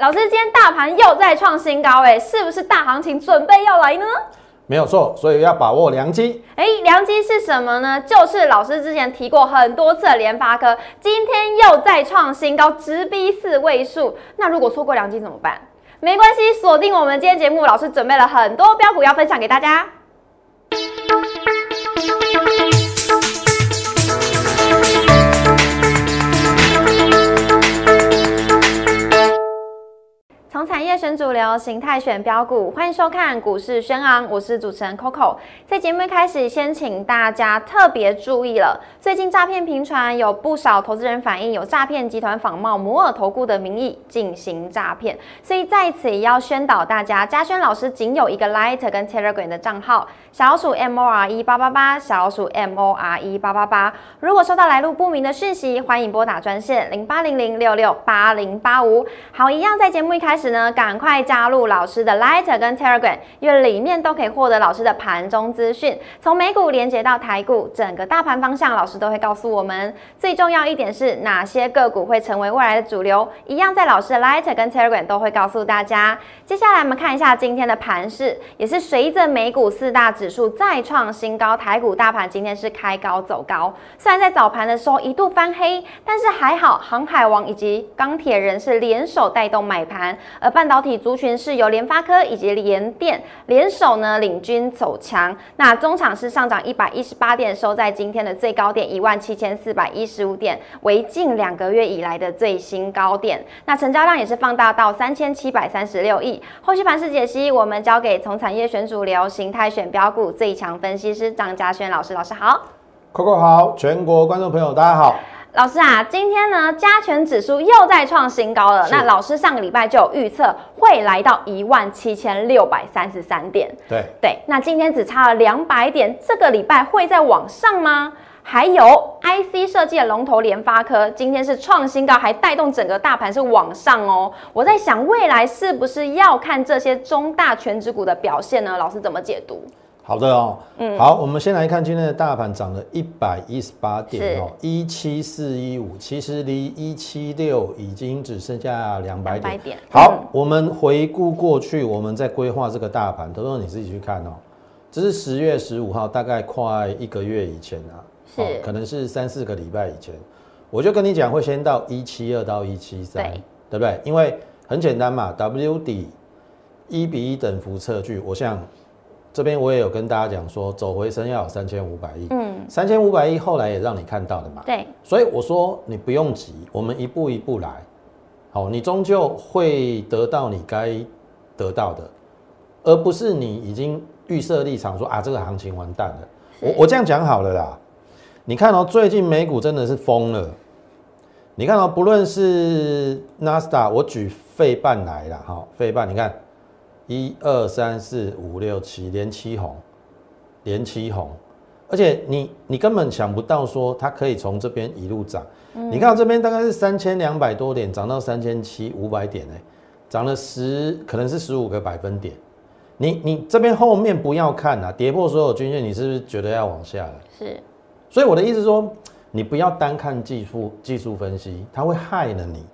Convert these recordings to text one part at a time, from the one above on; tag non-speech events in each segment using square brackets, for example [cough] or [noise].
老师，今天大盘又在创新高，哎，是不是大行情准备要来呢？没有错，所以要把握良机。哎，良机是什么呢？就是老师之前提过很多次的联发科，今天又在创新高，直逼四位数。那如果错过良机怎么办？没关系，锁定我们今天节目，老师准备了很多标股要分享给大家。从产业选主流，形态选标股，欢迎收看股市轩昂，我是主持人 Coco。在节目开始，先请大家特别注意了，最近诈骗频传，有不少投资人反映有诈骗集团仿冒摩尔投顾的名义进行诈骗，所以在此也要宣导大家，嘉轩老师仅有一个 Light 跟 Telegram 的账号，小鼠 M O R E 八八八，小鼠 M O R E 八八八。如果收到来路不明的讯息，欢迎拨打专线零八零零六六八零八五。好，一样在节目一开始。呢，赶快加入老师的 Lighter 跟 Telegram，因为里面都可以获得老师的盘中资讯，从美股连接到台股，整个大盘方向，老师都会告诉我们。最重要一点是哪些个股会成为未来的主流，一样在老师的 Lighter 跟 Telegram 都会告诉大家。接下来我们看一下今天的盘势，也是随着美股四大指数再创新高，台股大盘今天是开高走高，虽然在早盘的时候一度翻黑，但是还好，航海王以及钢铁人是联手带动买盘。而半导体族群是由联发科以及联电联手呢领军走强，那中场是上涨一百一十八点，收在今天的最高点一万七千四百一十五点，为近两个月以来的最新高点。那成交量也是放大到三千七百三十六亿。后续盘势解析，我们交给从产业选主流、形态选标股最强分析师张嘉轩老师。老师好，Coco 好，全国观众朋友大家好。老师啊，今天呢，加权指数又在创新高了。那老师上个礼拜就有预测会来到一万七千六百三十三点。对对，那今天只差了两百点，这个礼拜会再往上吗？还有 IC 设计的龙头联发科，今天是创新高，还带动整个大盘是往上哦。我在想，未来是不是要看这些中大全指股的表现呢？老师怎么解读？好的哦，嗯，好，我们先来看今天的大盘涨了一百一十八点哦，一七四一五，其实离一七六已经只剩下两百点。好，我们回顾过去，我们在规划这个大盘，投资你自己去看哦。这是十月十五号，大概快一个月以前啊，是，可能是三四个礼拜以前，我就跟你讲会先到一七二到一七三，对不对？因为很简单嘛，W 底一比一等幅测距，我像。这边我也有跟大家讲说，走回升要有三千五百亿，嗯，三千五百亿后来也让你看到的嘛，对，所以我说你不用急，我们一步一步来，好，你终究会得到你该得到的，而不是你已经预设立场说啊这个行情完蛋了，我我这样讲好了啦，你看哦，最近美股真的是疯了，你看哦，不论是纳斯达，我举费半来了，哈，费半你看。一二三四五六七，连七红，连七红，而且你你根本想不到说它可以从这边一路涨。你看这边大概是三千两百多点，涨到三千七五百点哎，涨了十可能是十五个百分点。你你这边后面不要看啊，跌破所有均线，你是不是觉得要往下了？是。所以我的意思说，你不要单看技术技术分析，它会害了你。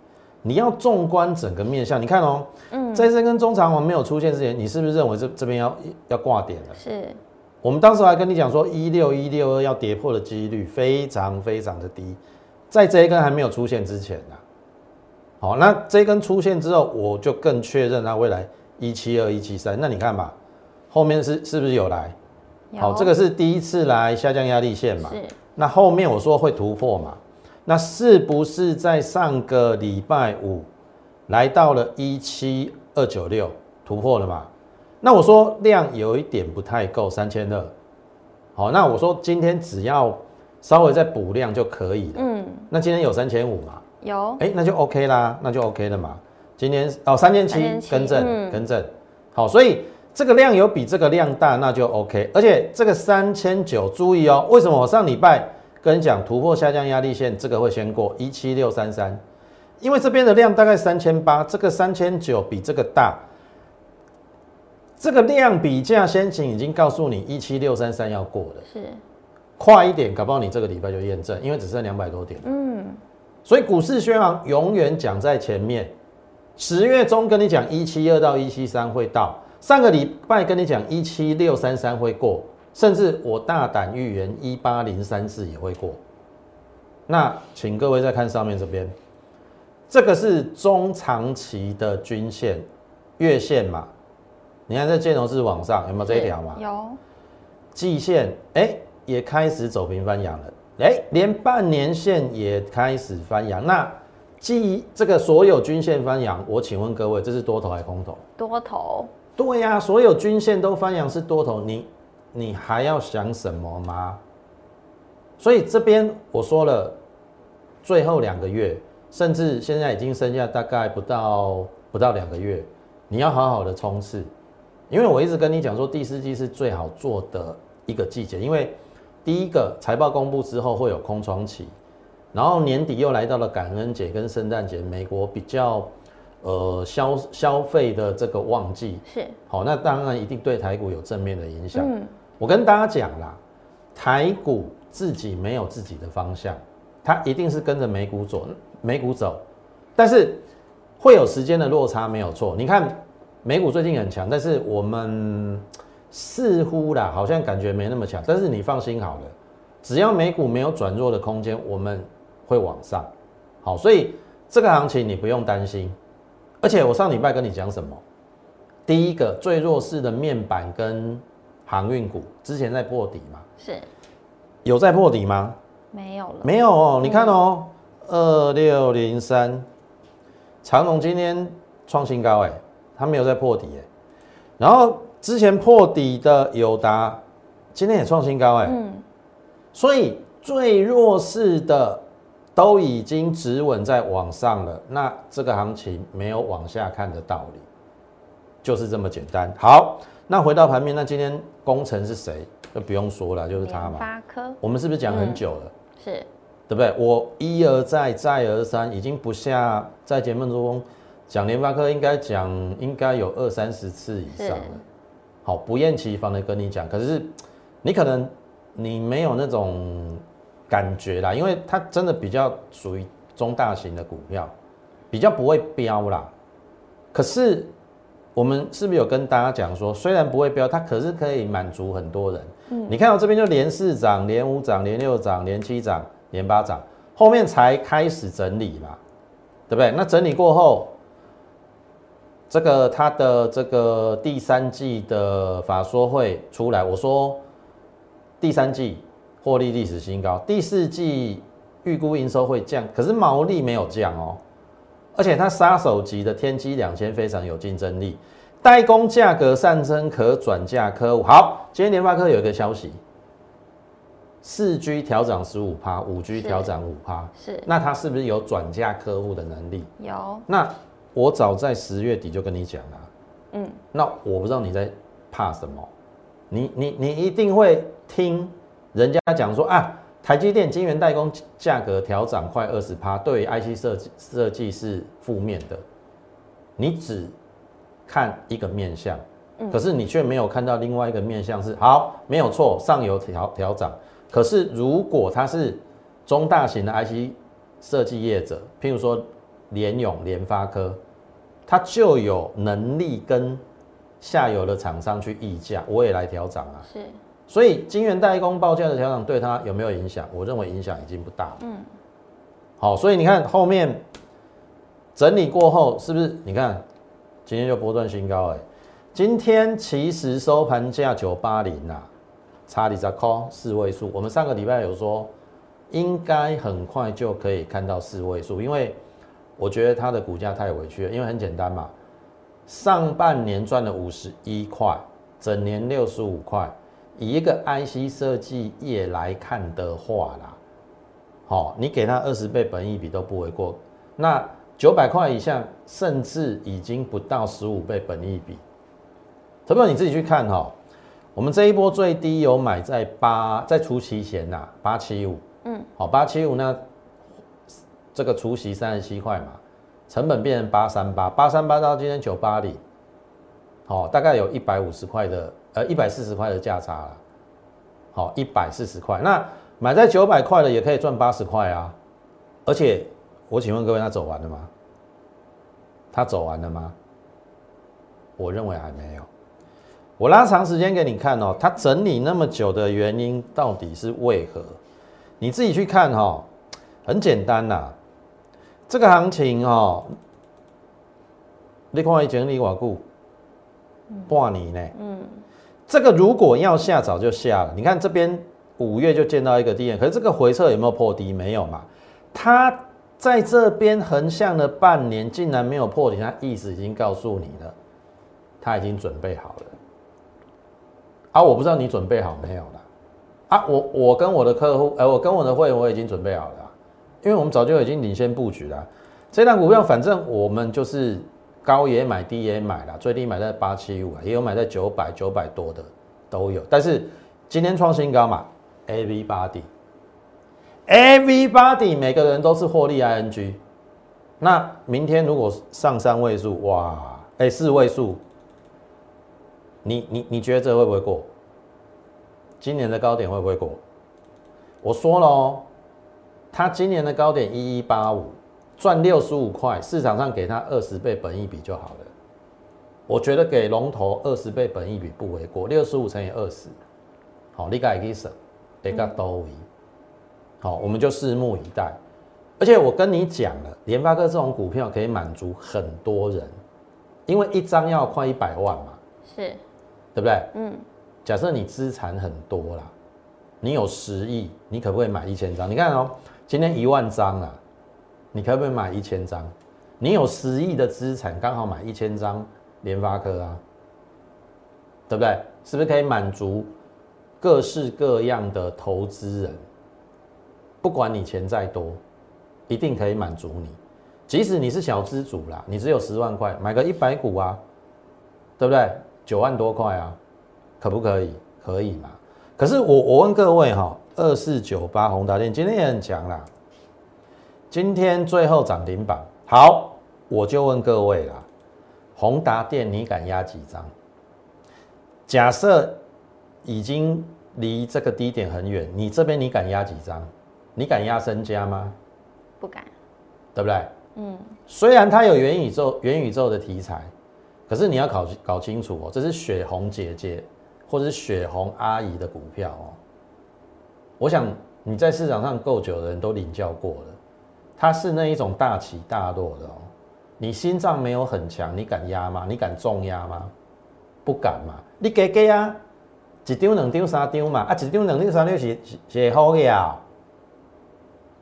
你要纵观整个面向，你看哦，嗯，在这根中长网没有出现之前，你是不是认为这这边要要挂点了？是。我们当时还跟你讲说，一六一六二要跌破的几率非常非常的低，在这一根还没有出现之前呢。好，那这一根出现之后，我就更确认它未来一七二一七三。那你看吧，后面是是不是有来？好，这个是第一次来下降压力线嘛？是。那后面我说会突破嘛？那是不是在上个礼拜五来到了一七二九六突破了嘛？那我说量有一点不太够，三千二。好，那我说今天只要稍微再补量就可以了。嗯。那今天有三千五嘛？有。哎，那就 OK 啦，那就 OK 了嘛。今天哦，三千七更正更正。好，所以这个量有比这个量大，那就 OK。而且这个三千九，注意哦，为什么我上礼拜？跟你讲，突破下降压力线，这个会先过一七六三三，因为这边的量大概三千八，这个三千九比这个大，这个量比价先行已经告诉你一七六三三要过了，是。快一点，搞不好你这个礼拜就验证，因为只剩两百多点，嗯，所以股市宣昂永远讲在前面，十月中跟你讲一七二到一七三会到，上个礼拜跟你讲一七六三三会过，甚至我大胆预言一八零三四也会过。那请各位再看上面这边，这个是中长期的均线、月线嘛？你看这箭头是往上，有没有这一条嘛？有。季线哎也开始走平翻阳了，哎连半年线也开始翻阳。那季这个所有均线翻阳，我请问各位，这是多头还是空头？多头。对呀，所有均线都翻阳是多头，你你还要想什么吗？所以这边我说了，最后两个月，甚至现在已经剩下大概不到不到两个月，你要好好的冲刺，因为我一直跟你讲说，第四季是最好做的一个季节，因为第一个财报公布之后会有空窗期，然后年底又来到了感恩节跟圣诞节，美国比较呃消消费的这个旺季，是好，那当然一定对台股有正面的影响。嗯，我跟大家讲啦，台股。自己没有自己的方向，它一定是跟着美股走，美股走，但是会有时间的落差，没有错。你看美股最近很强，但是我们似乎啦，好像感觉没那么强。但是你放心好了，只要美股没有转弱的空间，我们会往上。好，所以这个行情你不用担心。而且我上礼拜跟你讲什么？第一个最弱势的面板跟航运股之前在破底嘛？是。有在破底吗？没有了，没有哦。你看哦，二六零三，长隆今天创新高哎，它没有在破底哎。然后之前破底的友达，今天也创新高哎。嗯。所以最弱势的都已经止稳在往上了，那这个行情没有往下看的道理，就是这么简单。好，那回到盘面，那今天工程是谁？就不用说了，就是他嘛。发科，我们是不是讲很久了？是，对不对？我一而再，再而三，已经不下在节目中讲联发科，应该讲应该有二三十次以上了。好，不厌其烦的跟你讲，可是你可能你没有那种感觉啦，因为它真的比较属于中大型的股票，比较不会飙啦。可是我们是不是有跟大家讲说，虽然不会飙，它可是可以满足很多人。你看到这边就连四涨、连五涨、连六涨、连七涨、连八涨，后面才开始整理嘛，对不对？那整理过后，这个它的这个第三季的法说会出来，我说第三季获利历史新高，第四季预估营收会降，可是毛利没有降哦，而且它杀手级的天玑两千非常有竞争力。代工价格上升可转嫁客户。好，今天联发科有一个消息，四 G 调涨十五趴，五 G 调涨五趴，是。那它是不是有转嫁客户的能力？有。那我早在十月底就跟你讲了，嗯。那我不知道你在怕什么，你你你一定会听人家讲说啊，台积电晶圆代工价格调涨快二十趴，对于 IC 设计设计是负面的，你只。看一个面相，可是你却没有看到另外一个面相是好，没有错，上游调调涨。可是如果它是中大型的 IC 设计业者，譬如说联永、联发科，它就有能力跟下游的厂商去议价，我也来调涨啊。是，所以晶圆代工报价的调整对它有没有影响？我认为影响已经不大。嗯，好，所以你看后面整理过后，是不是？你看。今天就波段新高哎，今天其实收盘价九八零呐，差里在扣四位数。我们上个礼拜有说，应该很快就可以看到四位数，因为我觉得它的股价太委屈了。因为很简单嘛，上半年赚了五十一块，整年六十五块，以一个 IC 设计业来看的话啦，好，你给它二十倍本益比都不为过。那九百块以下，甚至已经不到十五倍本益比。特别你自己去看哈，我们这一波最低有买在八，在除夕前呐，八七五，嗯，好，八七五那这个除夕三十七块嘛，成本变成八三八，八三八到今天九八零，好，大概有一百五十块的，呃，一百四十块的价差了，好，一百四十块，那买在九百块的也可以赚八十块啊，而且。我请问各位，他走完了吗？它走完了吗？我认为还没有。我拉长时间给你看哦，它整理那么久的原因到底是为何？你自己去看哈，很简单呐。这个行情哈，你看一整理瓦固，半年呢？嗯，这个如果要下早就下了。你看这边五月就见到一个低点，可是这个回撤有没有破低？没有嘛。它在这边横向了半年，竟然没有破底，它意思已经告诉你了，它已经准备好了。啊，我不知道你准备好没有了。啊，我我跟我的客户，哎，我跟我的会员我已经准备好了，因为我们早就已经领先布局了。这档股票反正我们就是高也买，低也买了，最低买在八七五，也有买在九百九百多的都有。但是今天创新高嘛，everybody，everybody，每个人都是获利 I N G。那明天如果上三位数，哇，哎，四位数。你你你觉得这会不会过？今年的高点会不会过？我说了哦，它今年的高点一一八五，赚六十五块，市场上给它二十倍本益比就好了。我觉得给龙头二十倍本益比不为过，六十五乘以二十，好，你可以省，得个多余。好，我们就拭目以待。而且我跟你讲了，联发科这种股票可以满足很多人，因为一张要快一百万嘛。是。对不对？嗯，假设你资产很多啦，你有十亿，你可不可以买一千张？你看哦，今天一万张啊，你可不可以买一千张？你有十亿的资产，刚好买一千张联发科啊，对不对？是不是可以满足各式各样的投资人？不管你钱再多，一定可以满足你。即使你是小资主啦，你只有十万块，买个一百股啊，对不对？九万多块啊，可不可以？可以嘛？可是我我问各位哈，二四九八宏达电今天也很强啦，今天最后涨停板。好，我就问各位啦，宏达电你敢压几张？假设已经离这个低点很远，你这边你敢压几张？你敢压身家吗？不敢，对不对？嗯。虽然它有元宇宙元宇宙的题材。可是你要搞搞清楚哦，这是雪红姐姐或者是雪红阿姨的股票哦。我想你在市场上够久的人都领教过了，它是那一种大起大落的哦。你心脏没有很强，你敢压吗？你敢重压吗？不敢嘛。你给给啊，一张两张三张嘛，啊一张两张三张是是好的啊。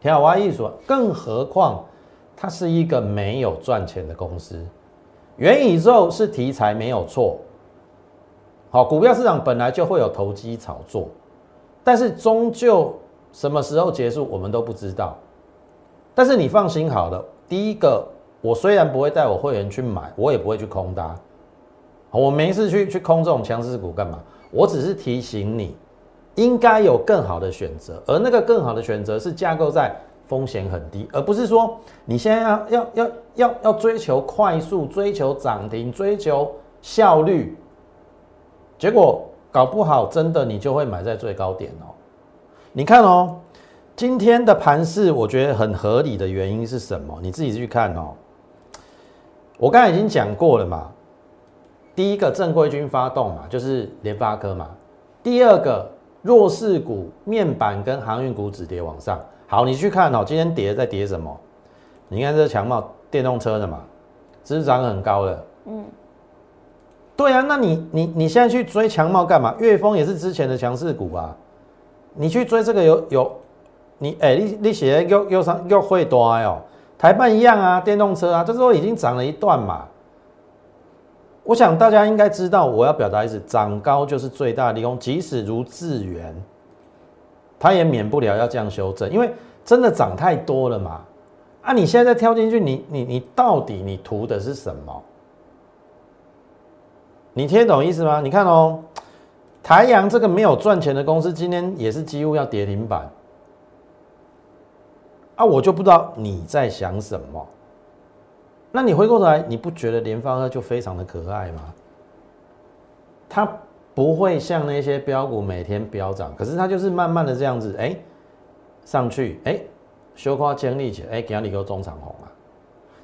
听我意思，更何况它是一个没有赚钱的公司。元宇宙是题材没有错，好，股票市场本来就会有投机炒作，但是终究什么时候结束我们都不知道。但是你放心好了，第一个，我虽然不会带我会员去买，我也不会去空它，我没事去去空这种强势股干嘛？我只是提醒你，应该有更好的选择，而那个更好的选择是架构在。风险很低，而不是说你现在要要要要要追求快速、追求涨停、追求效率，结果搞不好真的你就会买在最高点哦。你看哦，今天的盘势我觉得很合理的原因是什么？你自己去看哦。我刚才已经讲过了嘛，第一个正规军发动嘛，就是联发科嘛。第二个弱势股、面板跟航运股止跌往上。好，你去看哦，今天跌在跌什么？你看这强茂电动车的嘛，是不是涨很高的？嗯，对啊，那你你你现在去追强茂干嘛？岳峰也是之前的强势股啊，你去追这个有有你哎，你你写又又上又会多哦，台办一样啊，电动车啊，这时候已经涨了一段嘛。我想大家应该知道，我要表达意思，涨高就是最大利空，即使如智源。它也免不了要这样修正，因为真的涨太多了嘛。啊，你现在再跳进去，你你你到底你图的是什么？你听懂意思吗？你看哦，台阳这个没有赚钱的公司，今天也是几乎要跌停板。啊，我就不知道你在想什么。那你回过头来，你不觉得联发科就非常的可爱吗？它。不会像那些标股每天飙涨，可是它就是慢慢的这样子，哎，上去，哎，修夸建立起，哎，给你个中长红啊。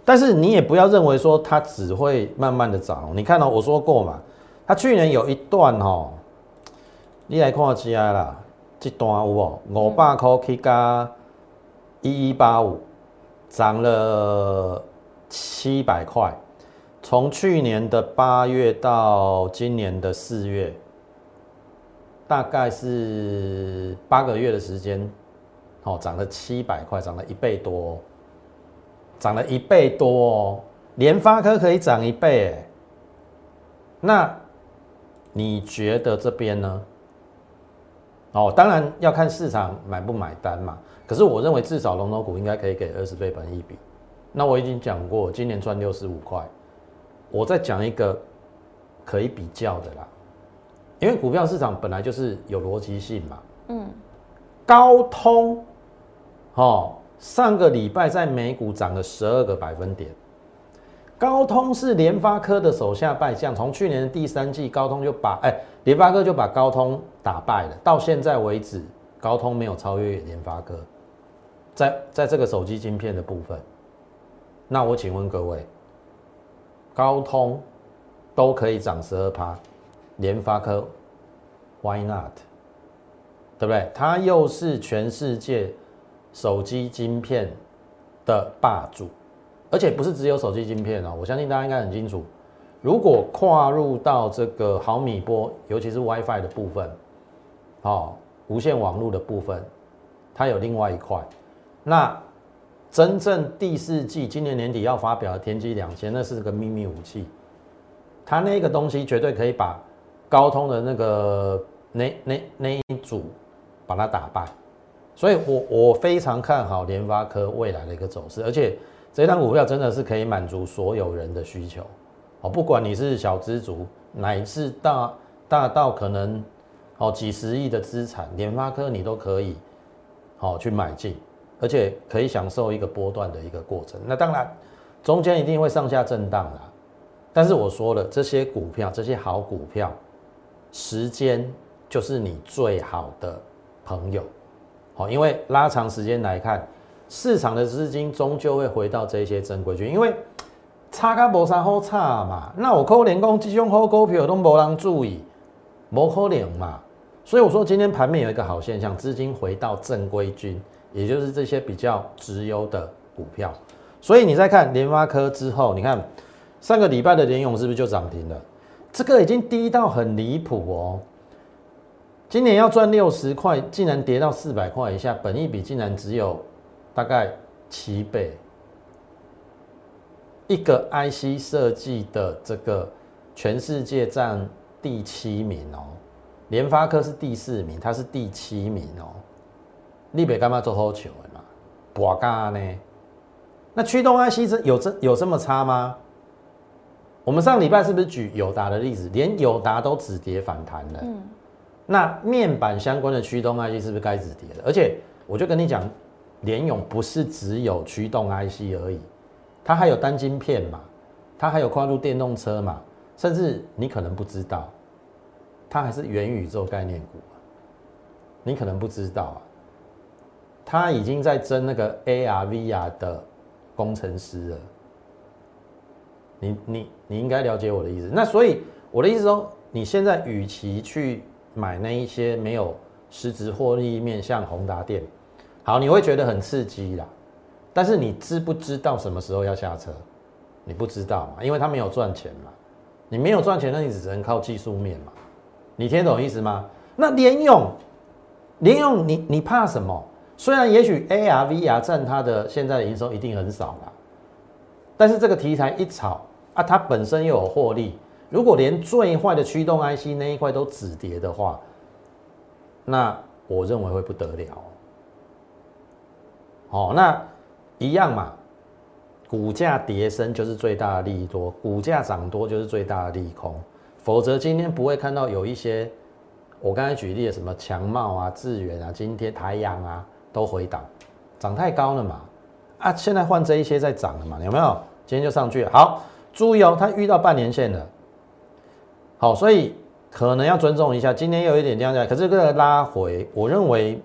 但是你也不要认为说它只会慢慢的涨。你看到我说过嘛，它去年有一段哦，你来看下啦，这段有无五百块去加一一八五，涨了七百块。从去年的八月到今年的四月，大概是八个月的时间，哦，涨了七百块，涨了一倍多。涨了一倍多哦，联发科可以涨一倍，那你觉得这边呢？哦，当然要看市场买不买单嘛。可是我认为至少龙头股应该可以给二十倍本一比。那我已经讲过，今年赚六十五块，我再讲一个可以比较的啦。因为股票市场本来就是有逻辑性嘛。嗯。高通，哦。上个礼拜在美股涨了十二个百分点，高通是联发科的手下败将。从去年的第三季，高通就把哎联发科就把高通打败了。到现在为止，高通没有超越联发科，在在这个手机晶片的部分。那我请问各位，高通都可以涨十二趴，联发科 Why not？对不对？它又是全世界。手机晶片的霸主，而且不是只有手机晶片哦，我相信大家应该很清楚。如果跨入到这个毫米波，尤其是 WiFi 的部分，哦，无线网络的部分，它有另外一块。那真正第四季今年年底要发表的天玑两千，那是个秘密武器，它那个东西绝对可以把高通的那个那那那一组把它打败。所以，我我非常看好联发科未来的一个走势，而且这张股票真的是可以满足所有人的需求，哦，不管你是小资族，乃至大大到可能哦几十亿的资产，联发科你都可以好去买进，而且可以享受一个波段的一个过程。那当然，中间一定会上下震荡啦，但是我说了，这些股票，这些好股票，时间就是你最好的朋友。好，因为拉长时间来看，市场的资金终究会回到这些正规军，因为差价无啥好差嘛。那我可能讲这种好股票都无人注意，无可能嘛。所以我说今天盘面有一个好现象，资金回到正规军，也就是这些比较直优的股票。所以你再看联发科之后，你看上个礼拜的联勇是不是就涨停了？这个已经低到很离谱哦。今年要赚六十块，竟然跌到四百块以下，本益比竟然只有大概七倍。一个 IC 设计的这个全世界占第七名哦，联发科是第四名，它是第七名哦。你别干嘛做好球嘛？博嘎呢？那驱动 IC 这有这有这么差吗？我们上礼拜是不是举友达的例子？连友达都止跌反弹了。嗯。那面板相关的驱动 IC 是不是该止跌了？而且我就跟你讲，联勇不是只有驱动 IC 而已，它还有单晶片嘛，它还有跨入电动车嘛，甚至你可能不知道，它还是元宇宙概念股，你可能不知道啊，他已经在争那个 AR VR 的工程师了。你你你应该了解我的意思。那所以我的意思说，你现在与其去买那一些没有实质获利面向宏达电，好，你会觉得很刺激啦。但是你知不知道什么时候要下车？你不知道嘛，因为他没有赚钱嘛。你没有赚钱，那你只能靠技术面嘛。你听懂意思吗？那联用，联用，你你怕什么？虽然也许 AR VR 占它的现在的营收一定很少啦，但是这个题材一炒啊，它本身又有获利。如果连最坏的驱动 IC 那一块都止跌的话，那我认为会不得了。哦，那一样嘛，股价跌升就是最大的利多，股价涨多就是最大的利空。否则今天不会看到有一些我刚才举例的什么强茂啊、智远啊、今天台阳啊都回档，涨太高了嘛。啊，现在换这一些在涨了嘛？有没有？今天就上去了。好，注意哦，它遇到半年线了。好，所以可能要尊重一下，今天有一点降价，可是这个拉回，我认为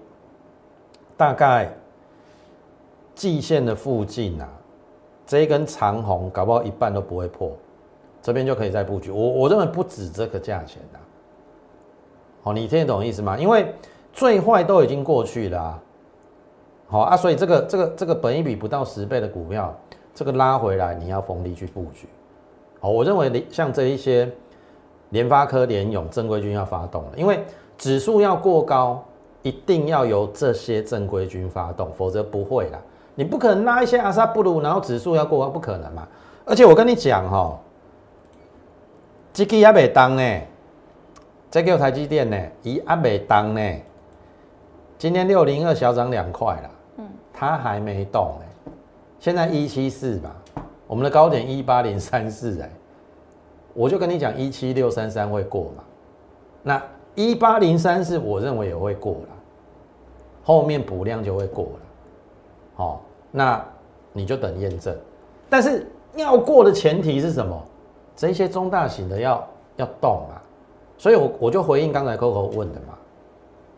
大概季线的附近啊，这一根长红搞不好一半都不会破，这边就可以再布局。我我认为不止这个价钱的，好，你听得懂意思吗？因为最坏都已经过去了啊，好啊，所以这个这个这个本一比不到十倍的股票，这个拉回来你要逢低去布局。好，我认为像这一些联发科、联勇、正规军要发动了，因为指数要过高，一定要由这些正规军发动，否则不会啦。你不可能拉一些阿萨布鲁，然后指数要过高，不可能嘛。而且我跟你讲哈，这个也未当呢，这个台积电呢，一也未当呢。今天六零二小涨两块了，它还没动哎，现在一七四吧。我们的高点一八零三四哎，我就跟你讲一七六三三会过嘛，那一八零三四我认为也会过了，后面补量就会过了，好，那你就等验证，但是要过的前提是什么？这些中大型的要要动啊，所以我我就回应刚才 Coco 问的嘛，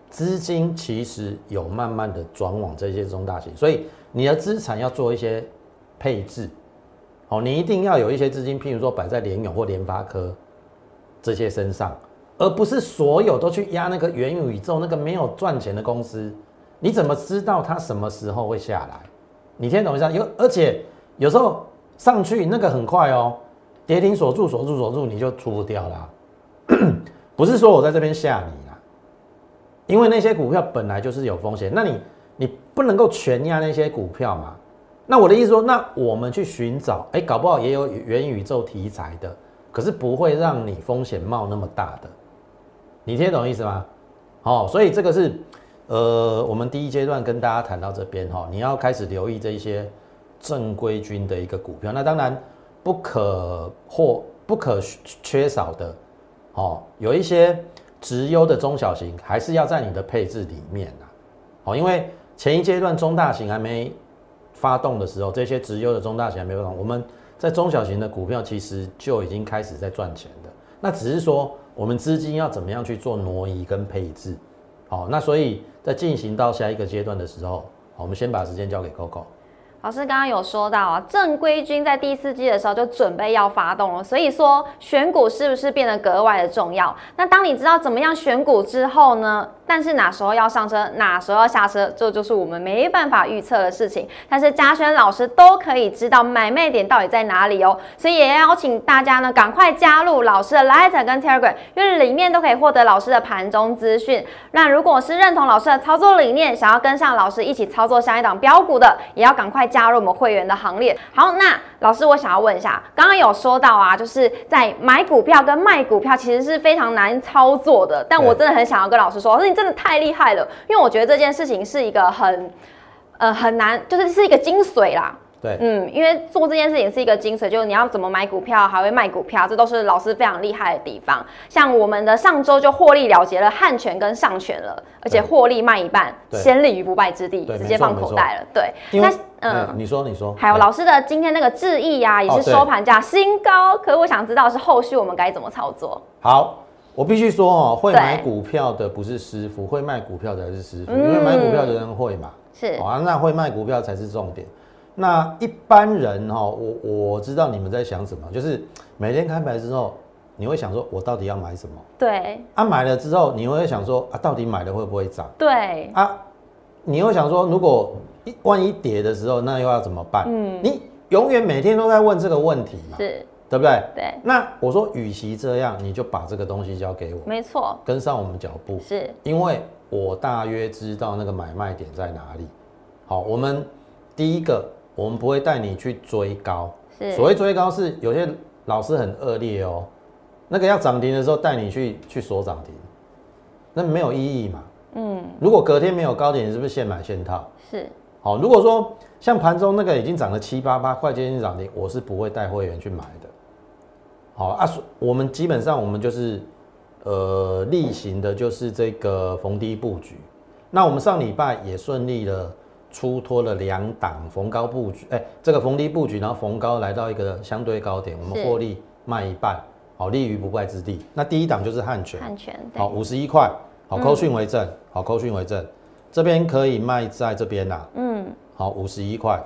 资金其实有慢慢的转往这些中大型，所以你的资产要做一些配置。好，你一定要有一些资金，譬如说摆在联永或联发科这些身上，而不是所有都去压那个元宇宙那个没有赚钱的公司。你怎么知道它什么时候会下来？你听懂意思？有而且有时候上去那个很快哦，跌停锁住锁住锁住，你就出不掉啦。不是说我在这边吓你，因为那些股票本来就是有风险，那你你不能够全压那些股票嘛。那我的意思说，那我们去寻找，哎，搞不好也有元宇宙题材的，可是不会让你风险冒那么大的，你听懂意思吗？哦，所以这个是，呃，我们第一阶段跟大家谈到这边哈，你要开始留意这一些正规军的一个股票，那当然不可或不可缺少的，哦，有一些直优的中小型还是要在你的配置里面啊，好，因为前一阶段中大型还没。发动的时候，这些直优的中大型还没发动，我们在中小型的股票其实就已经开始在赚钱的。那只是说，我们资金要怎么样去做挪移跟配置？好，那所以在进行到下一个阶段的时候，我们先把时间交给 Coco。老师刚刚有说到啊，正规军在第四季的时候就准备要发动了，所以说选股是不是变得格外的重要？那当你知道怎么样选股之后呢？但是哪时候要上车，哪时候要下车，这就是我们没办法预测的事情。但是嘉轩老师都可以知道买卖点到底在哪里哦，所以也邀请大家呢，赶快加入老师的 Light 跟 Telegram，因为里面都可以获得老师的盘中资讯。那如果是认同老师的操作理念，想要跟上老师一起操作下一档标股的，也要赶快加入我们会员的行列。好，那老师，我想要问一下，刚刚有说到啊，就是在买股票跟卖股票其实是非常难操作的，但我真的很想要跟老师说，老师你。真的太厉害了，因为我觉得这件事情是一个很，呃，很难，就是是一个精髓啦。对，嗯，因为做这件事情是一个精髓，就是你要怎么买股票，还会卖股票，这都是老师非常厉害的地方。像我们的上周就获利了结了汉权跟上权了，而且获利卖一半，先立于不败之地，直接放口袋了。对，那嗯，你说你说，还有老师的今天那个智毅呀，也是收盘价新高，可我想知道是后续我们该怎么操作。好。我必须说哦，会买股票的不是师傅，会卖股票的才是师傅。因为买股票的人会嘛，是啊，那会卖股票才是重点。那一般人哈，我我知道你们在想什么，就是每天开牌之后，你会想说，我到底要买什么？对。啊，买了之后，你会想说，啊，到底买了会不会涨？对。啊，你会想说，如果一万一跌的时候，那又要怎么办？嗯，你永远每天都在问这个问题嘛。是。对不对？对。那我说，与其这样，你就把这个东西交给我。没错。跟上我们脚步。是。因为我大约知道那个买卖点在哪里。好，我们第一个，我们不会带你去追高。是。所谓追高，是有些老师很恶劣哦。那个要涨停的时候带你去去锁涨停，那没有意义嘛。嗯。如果隔天没有高点，你是不是现买现套？是。好，如果说像盘中那个已经涨了七八八块接近涨停，我是不会带会员去买的。好啊，我们基本上我们就是呃例行的，就是这个逢低布局。那我们上礼拜也顺利的出脱了两档逢高布局，哎，这个逢低布局，然后逢高来到一个相对高点，我们获利卖一半，好立于不败之地。那第一档就是汉泉，汉泉好五十一块，好扣讯为证，好扣讯为证，这边可以卖在这边呐，嗯，好五十一块。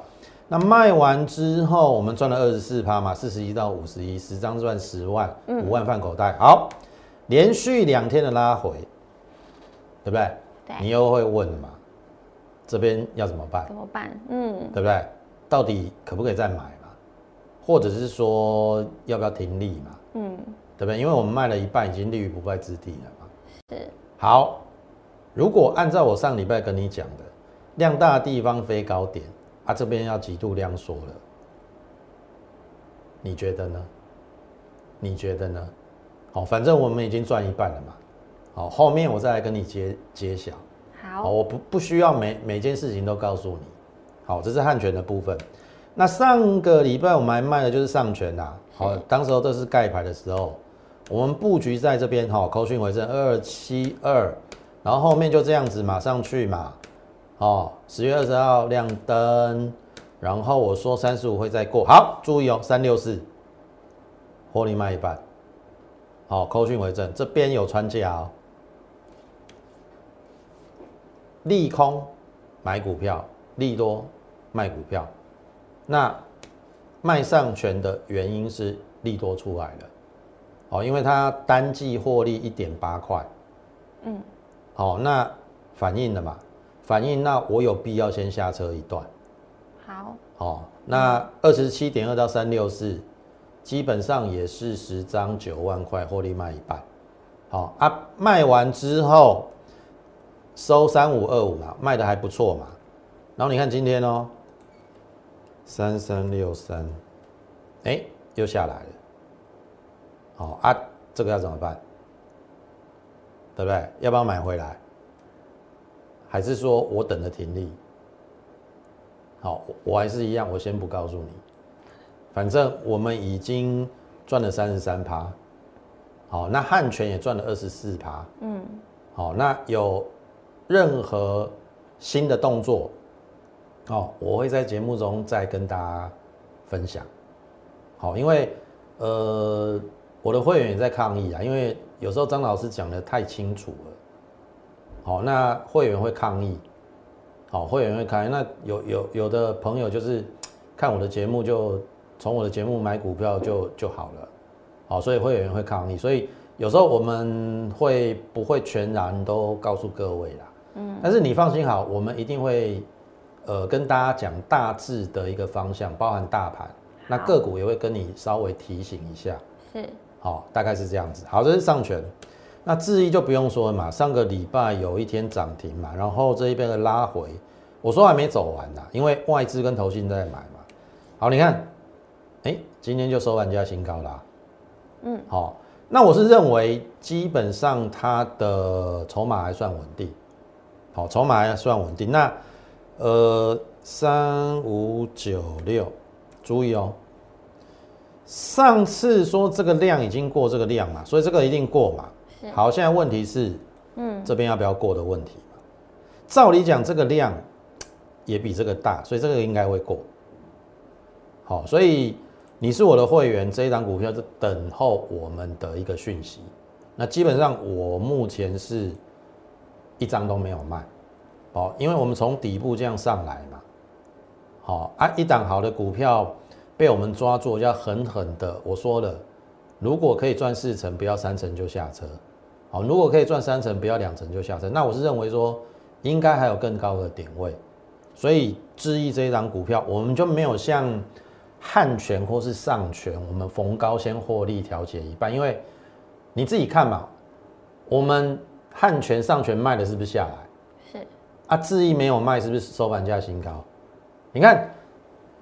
那卖完之后，我们赚了二十四趴嘛，四十一到五十一，十张赚十万，五万放口袋。好，连续两天的拉回，对不对？对你又会问嘛，这边要怎么办？怎么办？嗯，对不对？到底可不可以再买嘛？或者是说要不要停利嘛？嗯，对不对？因为我们卖了一半，已经立于不败之地了嘛。是，好，如果按照我上礼拜跟你讲的，量大的地方飞高点，啊，这边要极度量缩了，你觉得呢？你觉得呢？好，反正我们已经赚一半了嘛。好，后面我再来跟你揭揭晓。好，好，我不不需要每每件事情都告诉你。好，这是汉权的部分。那上个礼拜我们还卖的就是上权啦。好，当时候这是盖牌的时候，我们布局在这边哈，扣讯为正二七二，然后后面就这样子马上去嘛。哦，十月二十号亮灯，然后我说三十五会再过。好，注意哦，三六四，获利卖一半。好，扣讯为证，这边有穿价哦。利空买股票，利多卖股票。那卖上权的原因是利多出来了，哦，因为它单季获利一点八块，嗯，好，那反映了嘛？反映那我有必要先下车一段，好，哦，那二十七点二到三六四，基本上也是十张九万块获利卖一半，好啊，卖完之后收三五二五嘛，卖的还不错嘛，然后你看今天哦，三三六三，哎，又下来了，好啊，这个要怎么办？对不对？要不要买回来？还是说我等着停利？好，我我还是一样，我先不告诉你。反正我们已经赚了三十三趴，好，那汉权也赚了二十四趴，嗯，好，那有任何新的动作，哦，我会在节目中再跟大家分享。好，因为呃，我的会员也在抗议啊，因为有时候张老师讲的太清楚了。好，那会员会抗议，好，会员会抗议。那有有有的朋友就是 [tsk] 看我的节目，就从我的节目买股票就就好了，好，所以会员会抗议。所以有时候我们会不会全然都告诉各位啦？嗯，但是你放心好，我们一定会呃跟大家讲大致的一个方向，包含大盘，那个股也会跟你稍微提醒一下。是，好，大概是这样子。好，这是上权。那智毅就不用说了嘛，上个礼拜有一天涨停嘛，然后这一边的拉回，我说还没走完呐，因为外资跟投信在买嘛。好，你看，哎，今天就收完家新高啦。嗯，好，那我是认为基本上它的筹码还算稳定，好，筹码还算稳定。那呃，三五九六，注意哦，上次说这个量已经过这个量嘛，所以这个一定过嘛。好，现在问题是，嗯，这边要不要过的问题嘛？照理讲，这个量 [tsk] 也比这个大，所以这个应该会过。好，所以你是我的会员，这一档股票是等候我们的一个讯息。那基本上我目前是一张都没有卖，好，因为我们从底部这样上来嘛。好啊，一档好的股票被我们抓住，要狠狠的。我说了，如果可以赚四成，不要三成就下车。好，如果可以赚三成，不要两成就下车。那我是认为说，应该还有更高的点位，所以智毅这一张股票，我们就没有像汉权或是上权，我们逢高先获利调节一半，因为你自己看嘛，我们汉权上权卖的是不是下来？是啊，智毅没有卖，是不是收盘价新高？你看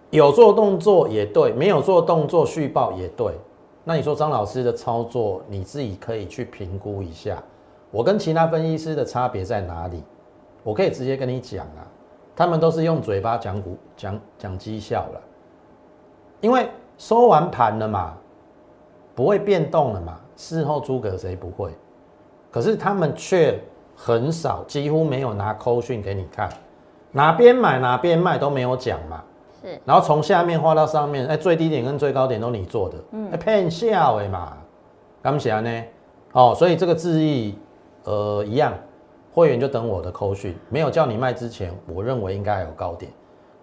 有做动作也对，没有做动作续报也对。那你说张老师的操作，你自己可以去评估一下，我跟其他分析师的差别在哪里？我可以直接跟你讲啊，他们都是用嘴巴讲股讲讲绩效了，因为收完盘了嘛，不会变动了嘛，事后诸葛谁不会？可是他们却很少，几乎没有拿扣讯给你看，哪边买哪边卖都没有讲嘛。是，然后从下面画到上面，哎，最低点跟最高点都你做的，嗯，骗笑哎嘛，刚写呢，哦，所以这个字意，呃，一样，会员就等我的扣讯，没有叫你卖之前，我认为应该有高点，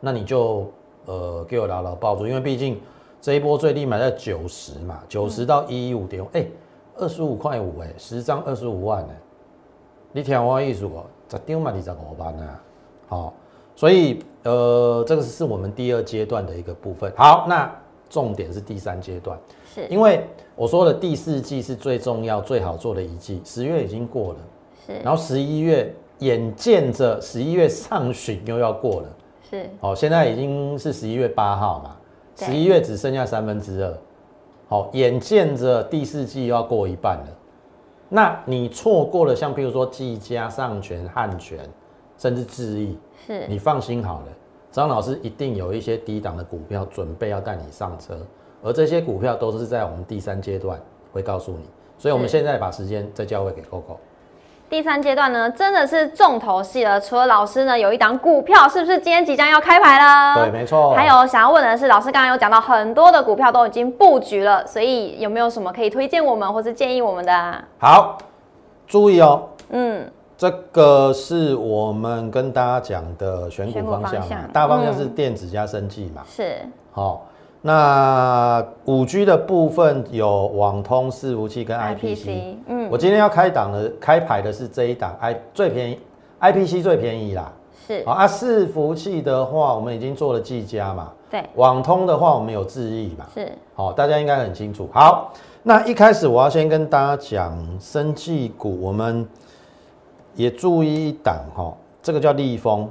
那你就呃给我牢牢抱住，因为毕竟这一波最低买在九十嘛，九十到一一五点，哎，二十五块五，哎，十张二十五万，哎，你听我意思哦，十张嘛二十五万啊，好，所以呃，这个是我们第二阶段的一个部分。好，那重点是第三阶段，是。因为我说的第四季是最重要、最好做的一季，十月已经过了，是，然后十一月眼见着十一月上旬又要过了。是。哦，现在已经是十一月八号嘛，十一月只剩下三分之二，好，眼见着第四季要过一半了，那你错过了像譬如说季家、上权、汉权，甚至智毅，是你放心好了，张老师一定有一些低档的股票准备要带你上车，而这些股票都是在我们第三阶段会告诉你，所以我们是现在把时间再交回给 Coco。第三阶段呢，真的是重头戏了。除了老师呢，有一档股票，是不是今天即将要开牌了？对，。没错。还有想要问的是，老师刚刚有讲到很多的股票都已经布局了，所以有没有什么可以推荐我们或是建议我们的啊？好，注意哦，嗯，这个是我们跟大家讲的选选股方向大方向是嗯电子加生技嘛。是好、那五 G 的部分有网通、伺服器跟 IPC。嗯，我今天要开档的开牌的是这一档 I 最便宜，IPC 最便宜啦。是好啊，伺服器的话，我们已经做了技嘉嘛。对，网通的话，我们有智毅嘛。是好、大家应该很清楚。好，那一开始我要先跟大家讲生技股，我们也注意一档哈、这个叫利丰，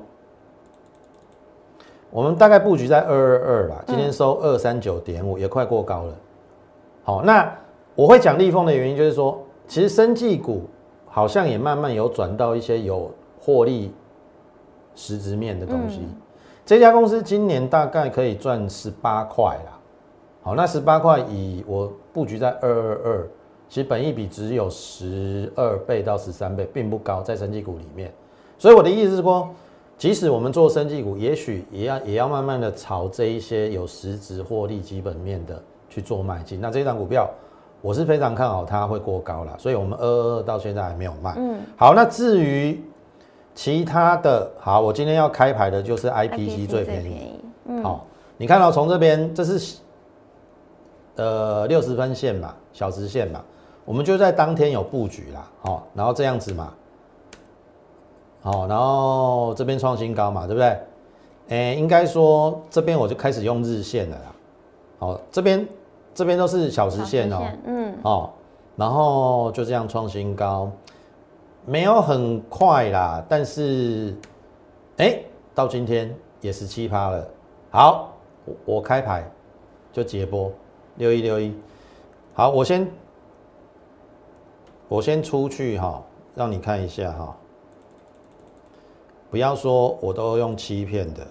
我们大概布局在二二二啦，今天收二三九点五，也快过高了。好，那我会讲利丰的原因就是说，其实生技股好像也慢慢有转到一些有获利实质面的东西。嗯这家公司今年大概可以赚十八块啦。好，那十八块以我布局在二二二，其实本益比只有十二倍到十三倍，并不高，在生技股里面。所以我的意思是说，即使我们做生技股，也许也要也要慢慢的朝这一些有实质获利基本面的去做迈进。那这一档股票，我是非常看好它会过高了，所以我们二二二到现在还没有卖。嗯好，那至于其他的，好，我今天要开牌的就是 IPC 最便宜。嗯，好，你看到、从这边，这是呃六十分线嘛，小时线嘛，我们就在当天有布局啦，好、然后这样子嘛，好、然后这边创新高嘛，对不对？哎，应该说这边我就开始用日线了啦，好、这边这边都是小时线哦，嗯，哦，然后就这样创新高，没有很快啦，但是，哎，到今天也十七趴了。好，我我开牌就截波六一六一。好，我先我先出去哈，让你看一下哈。不要说我都用欺骗的，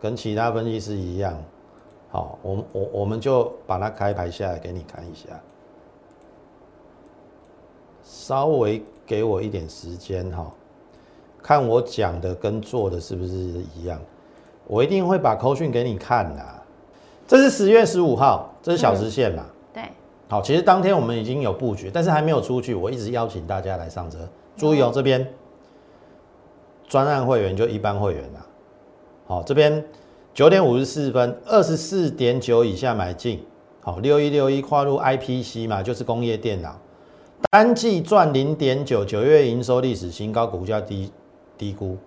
跟其他分析师一样。好，我们我我们就把它开牌下来给你看一下，稍微给我一点时间哈，看我讲的跟做的是不是一样，我一定会把扣讯给你看的。这是十月十五号，这是小时线嘛？对，好，其实当天我们已经有布局，但是还没有出去。我一直邀请大家来上车，注意哦，这边专案会员就一般会员啦。好，这边九点五十四分，二十四点九以下买进。好，六一六一跨入 IPC 嘛，就是工业电脑，单季赚零点九，九月营收历史新高，股价低低估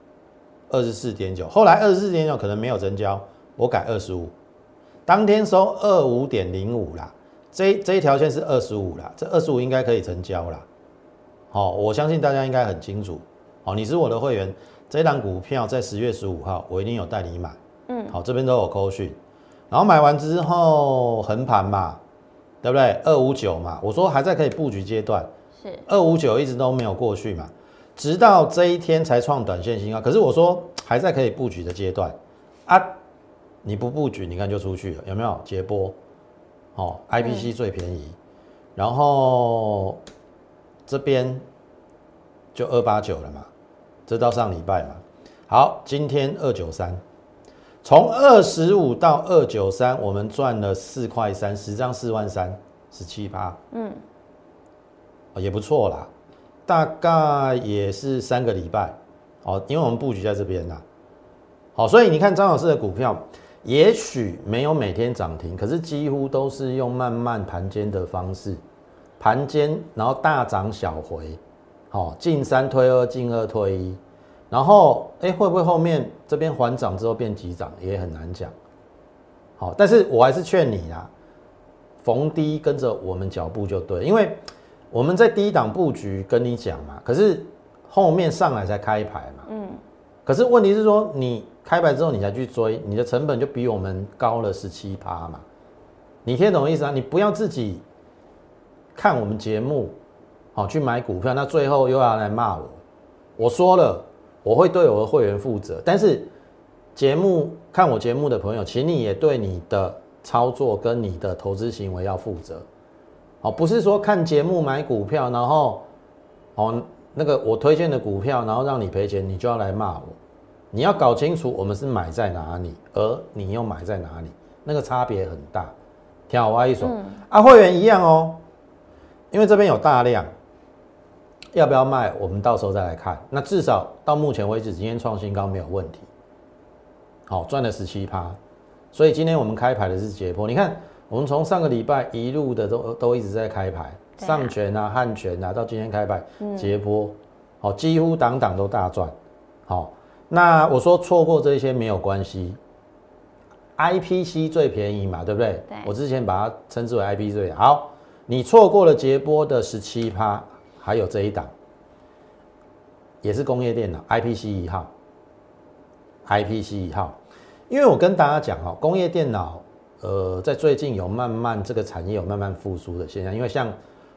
二十四点九，后来二十四点九可能没有成交，我改二十五。当天收二五点零五啦，这这一条线是二十五啦，这二十五应该可以成交啦。好、我相信大家应该很清楚。好、你是我的会员，这一档股票在十月十五号，我一定有带你买。嗯，好，这边都有扣讯，然后买完之后横盘嘛，对不对？二五九嘛，我说还在可以布局阶段，是二五九一直都没有过去嘛，直到这一天才创短线新高。可是我说还在可以布局的阶段啊，你不布局，你看就出去了，有没有接波？哦，IPC 最便宜，然后这边就二八九了嘛，这到上礼拜嘛。好，今天二九三，从二十五到二九三，我们赚了四块三，十张四万三，十七趴。嗯，哦，也不错啦，大概也是三个礼拜，哦，因为我们布局在这边啦，好，所以你看张老师的股票，也许没有每天涨停，可是几乎都是用慢慢盘间的方式，盘间然后大涨小回，好进三推二，进二推一，然后哎会不会后面这边缓涨之后变急涨也很难讲，好，但是我还是劝你啦，逢低跟着我们脚步就对，因为我们在低档布局跟你讲嘛，可是后面上来才开牌嘛，嗯，可是问题是说你。开牌之后你才去追，你的成本就比我们高了十七趴嘛？你听懂意思啊？你不要自己看我们节目，好去买股票，那最后又要来骂我。我说了，我会对我的会员负责，但是节目看我节目的朋友，请你也对你的操作跟你的投资行为要负责。好，不是说看节目买股票，然后哦那个我推荐的股票，然后让你赔钱，你就要来骂我。你要搞清楚，我们是买在哪里，而你又买在哪里，那个差别很大。听好我一说，啊，会员一样哦，因为这边有大量，要不要卖？我们到时候再来看。那至少到目前为止，今天创新高没有问题。好，赚了十七趴，所以今天我们开牌的是捷波。你看，我们从上个礼拜一路的都都一直在开牌，上权啊、汉权啊，到今天开牌捷波，好，几乎档档都大赚，好。那我说错过这些没有关系，IPC 最便宜嘛，对不对？对。我之前把它称之为 IPC 最好。你错过了捷波的十七趴，还有这一档，也是工业电脑 IPC 一号，IPC 一号。因为我跟大家讲哈，工业电脑，呃，在最近有慢慢这个产业有慢慢复苏的现象，因为像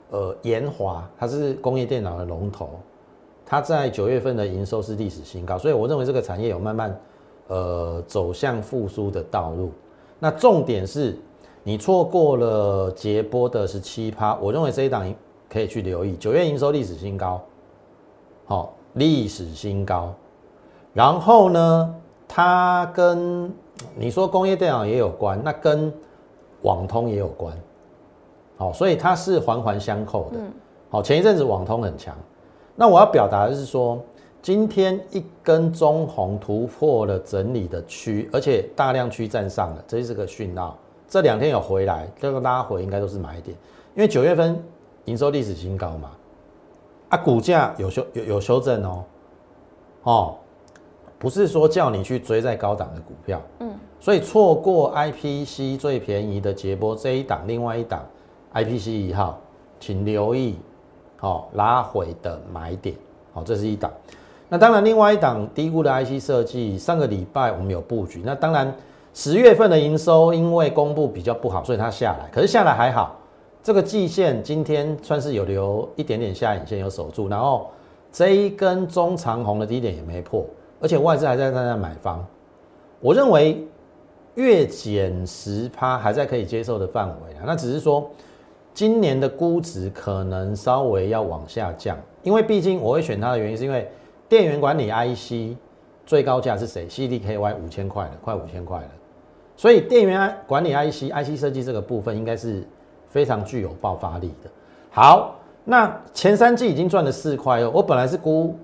呃延华，它是工业电脑的龙头。它在九月份的营收是历史新高，所以我认为这个产业有慢慢呃走向复苏的道路。那重点是你错过了捷波的十七趴，我认为这一档可以去留意。九月营收历史新高，好，历史新高。然后呢，它跟你说工业电脑也有关，那跟网通也有关，好，所以它是环环相扣的。好，前一阵子网通很强。那我要表达的是说，今天一根中红突破了整理的区，而且大量区站上了，这是个讯号。这两天有回来，这个拉回应该都是买点，因为九月份营收历史新高嘛，啊，股价有修有有修正哦，哦，不是说叫你去追在高档的股票，嗯，所以错过 IPC 最便宜的捷波这一档，另外一档 IPC 一号，请留意。好，拉回的买点，好，这是一档。那当然，另外一档低估的 IC 设计，上个礼拜我们有布局。那当然，十月份的营收因为公布比较不好，所以它下来。可是下来还好，这个季线今天算是有留一点点下影线有守住，然后这一根中长红的低点也没破，而且外资还在在那买方。我认为月减十趴还在可以接受的范围啊，那只是说。今年的估值可能稍微要往下降，因为毕竟我会选它的原因是因为电源管理 IC 最高价是谁？CDKY 五千块了，快五千块了，所以电源管理 IC IC 设计这个部分应该是非常具有爆发力的。好，那前三季已经赚了四块哦，我本来是估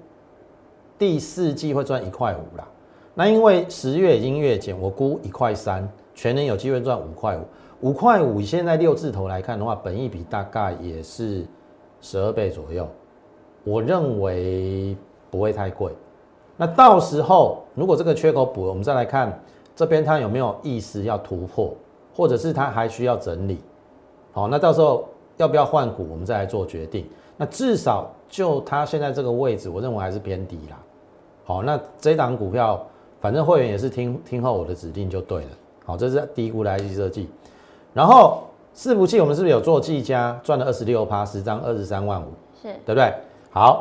第四季会赚一块五啦，那因为十月已经月减，我估一块三，全年有机会赚五块五。五块五，现在六字头来看的话，本益比大概也是十二倍左右，我认为不会太贵。那到时候如果这个缺口补，我们再来看这边它有没有意思要突破，或者是它还需要整理。好，那到时候要不要换股，我们再来做决定。那至少就它现在这个位置，我认为还是偏低啦。好，那这档股票，反正会员也是听听候我的指令就对了。好，这是低估的 IC 设计。然后伺服器我们是不是有做技嘉赚了二十六趴十张二十三万五，是对不对？好，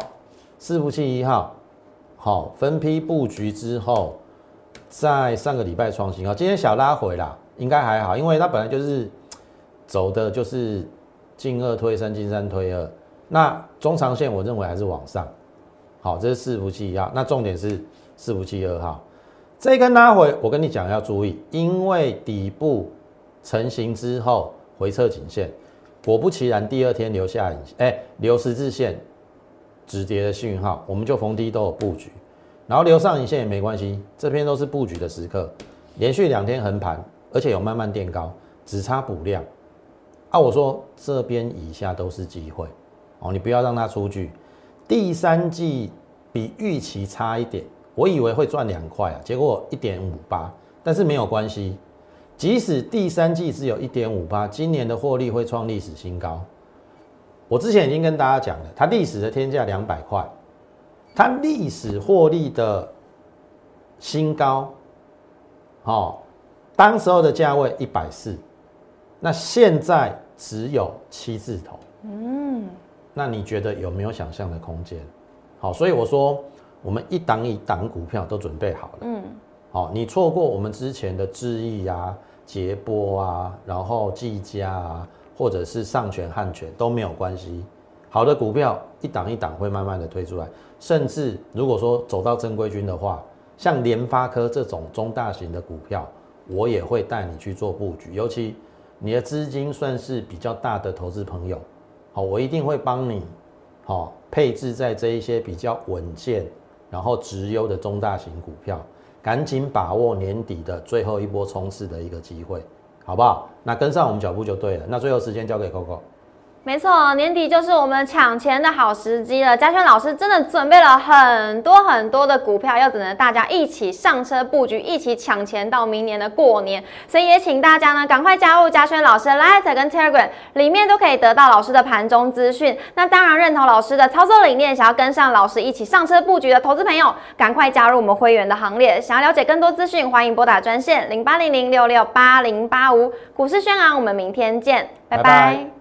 伺服器一号，好分批布局之后，在上个礼拜创新，啊今天小拉回啦，应该还好，因为它本来就是走的就是进二推三进三推二，那中长线我认为还是往上，好，这是伺服器一号，那重点是伺服器二号，这根拉回我跟你讲要注意，因为底部。成型之后回撤颈线，果不其然，第二天留下影哎留十字线止跌的讯号，我们就逢低都有布局，然后留上影线也没关系，这边都是布局的时刻，连续两天横盘，而且有慢慢垫高，只差补量。啊，我说这边以下都是机会哦，你不要让它出局。第三季比预期差一点，我以为会赚两块啊，结果一点五八，但是没有关系。即使第三季只有一点五八，今年的获利会创历史新高。我之前已经跟大家讲了，它历史的天价两百块，它历史获利的新高，哦，当时候的价位一百四，那现在只有七字头，嗯，那你觉得有没有想象的空间？好，所以我说我们一档一档股票都准备好了，嗯，好，你错过我们之前的智毅啊、捷波啊，然后技嘉啊。或者是上权、汉权都没有关系，好的股票一档一档会慢慢的推出来，甚至如果说走到正规军的话，像联发科这种中大型的股票，我也会带你去做布局。尤其你的资金算是比较大的投资朋友，好，我一定会帮你，好配置在这一些比较稳健，然后直优的中大型股票，赶紧把握年底的最后一波冲刺的一个机会。好不好？那跟上我们脚步就对了。那最后时间交给 Coco。没错，年底就是我们抢钱的好时机了。嘉轩老师真的准备了很多很多的股票，要等着大家一起上车布局，一起抢钱到明年的过年。所以也请大家呢，赶快加入嘉轩老师的 Light 跟 Telegram，里面都可以得到老师的盘中资讯。那当然认同老师的操作理念，想要跟上老师一起上车布局的投资朋友，赶快加入我们会员的行列。想要了解更多资讯，欢迎拨打专线零八零零六六八零八五股市宣昂。我们明天见，拜拜。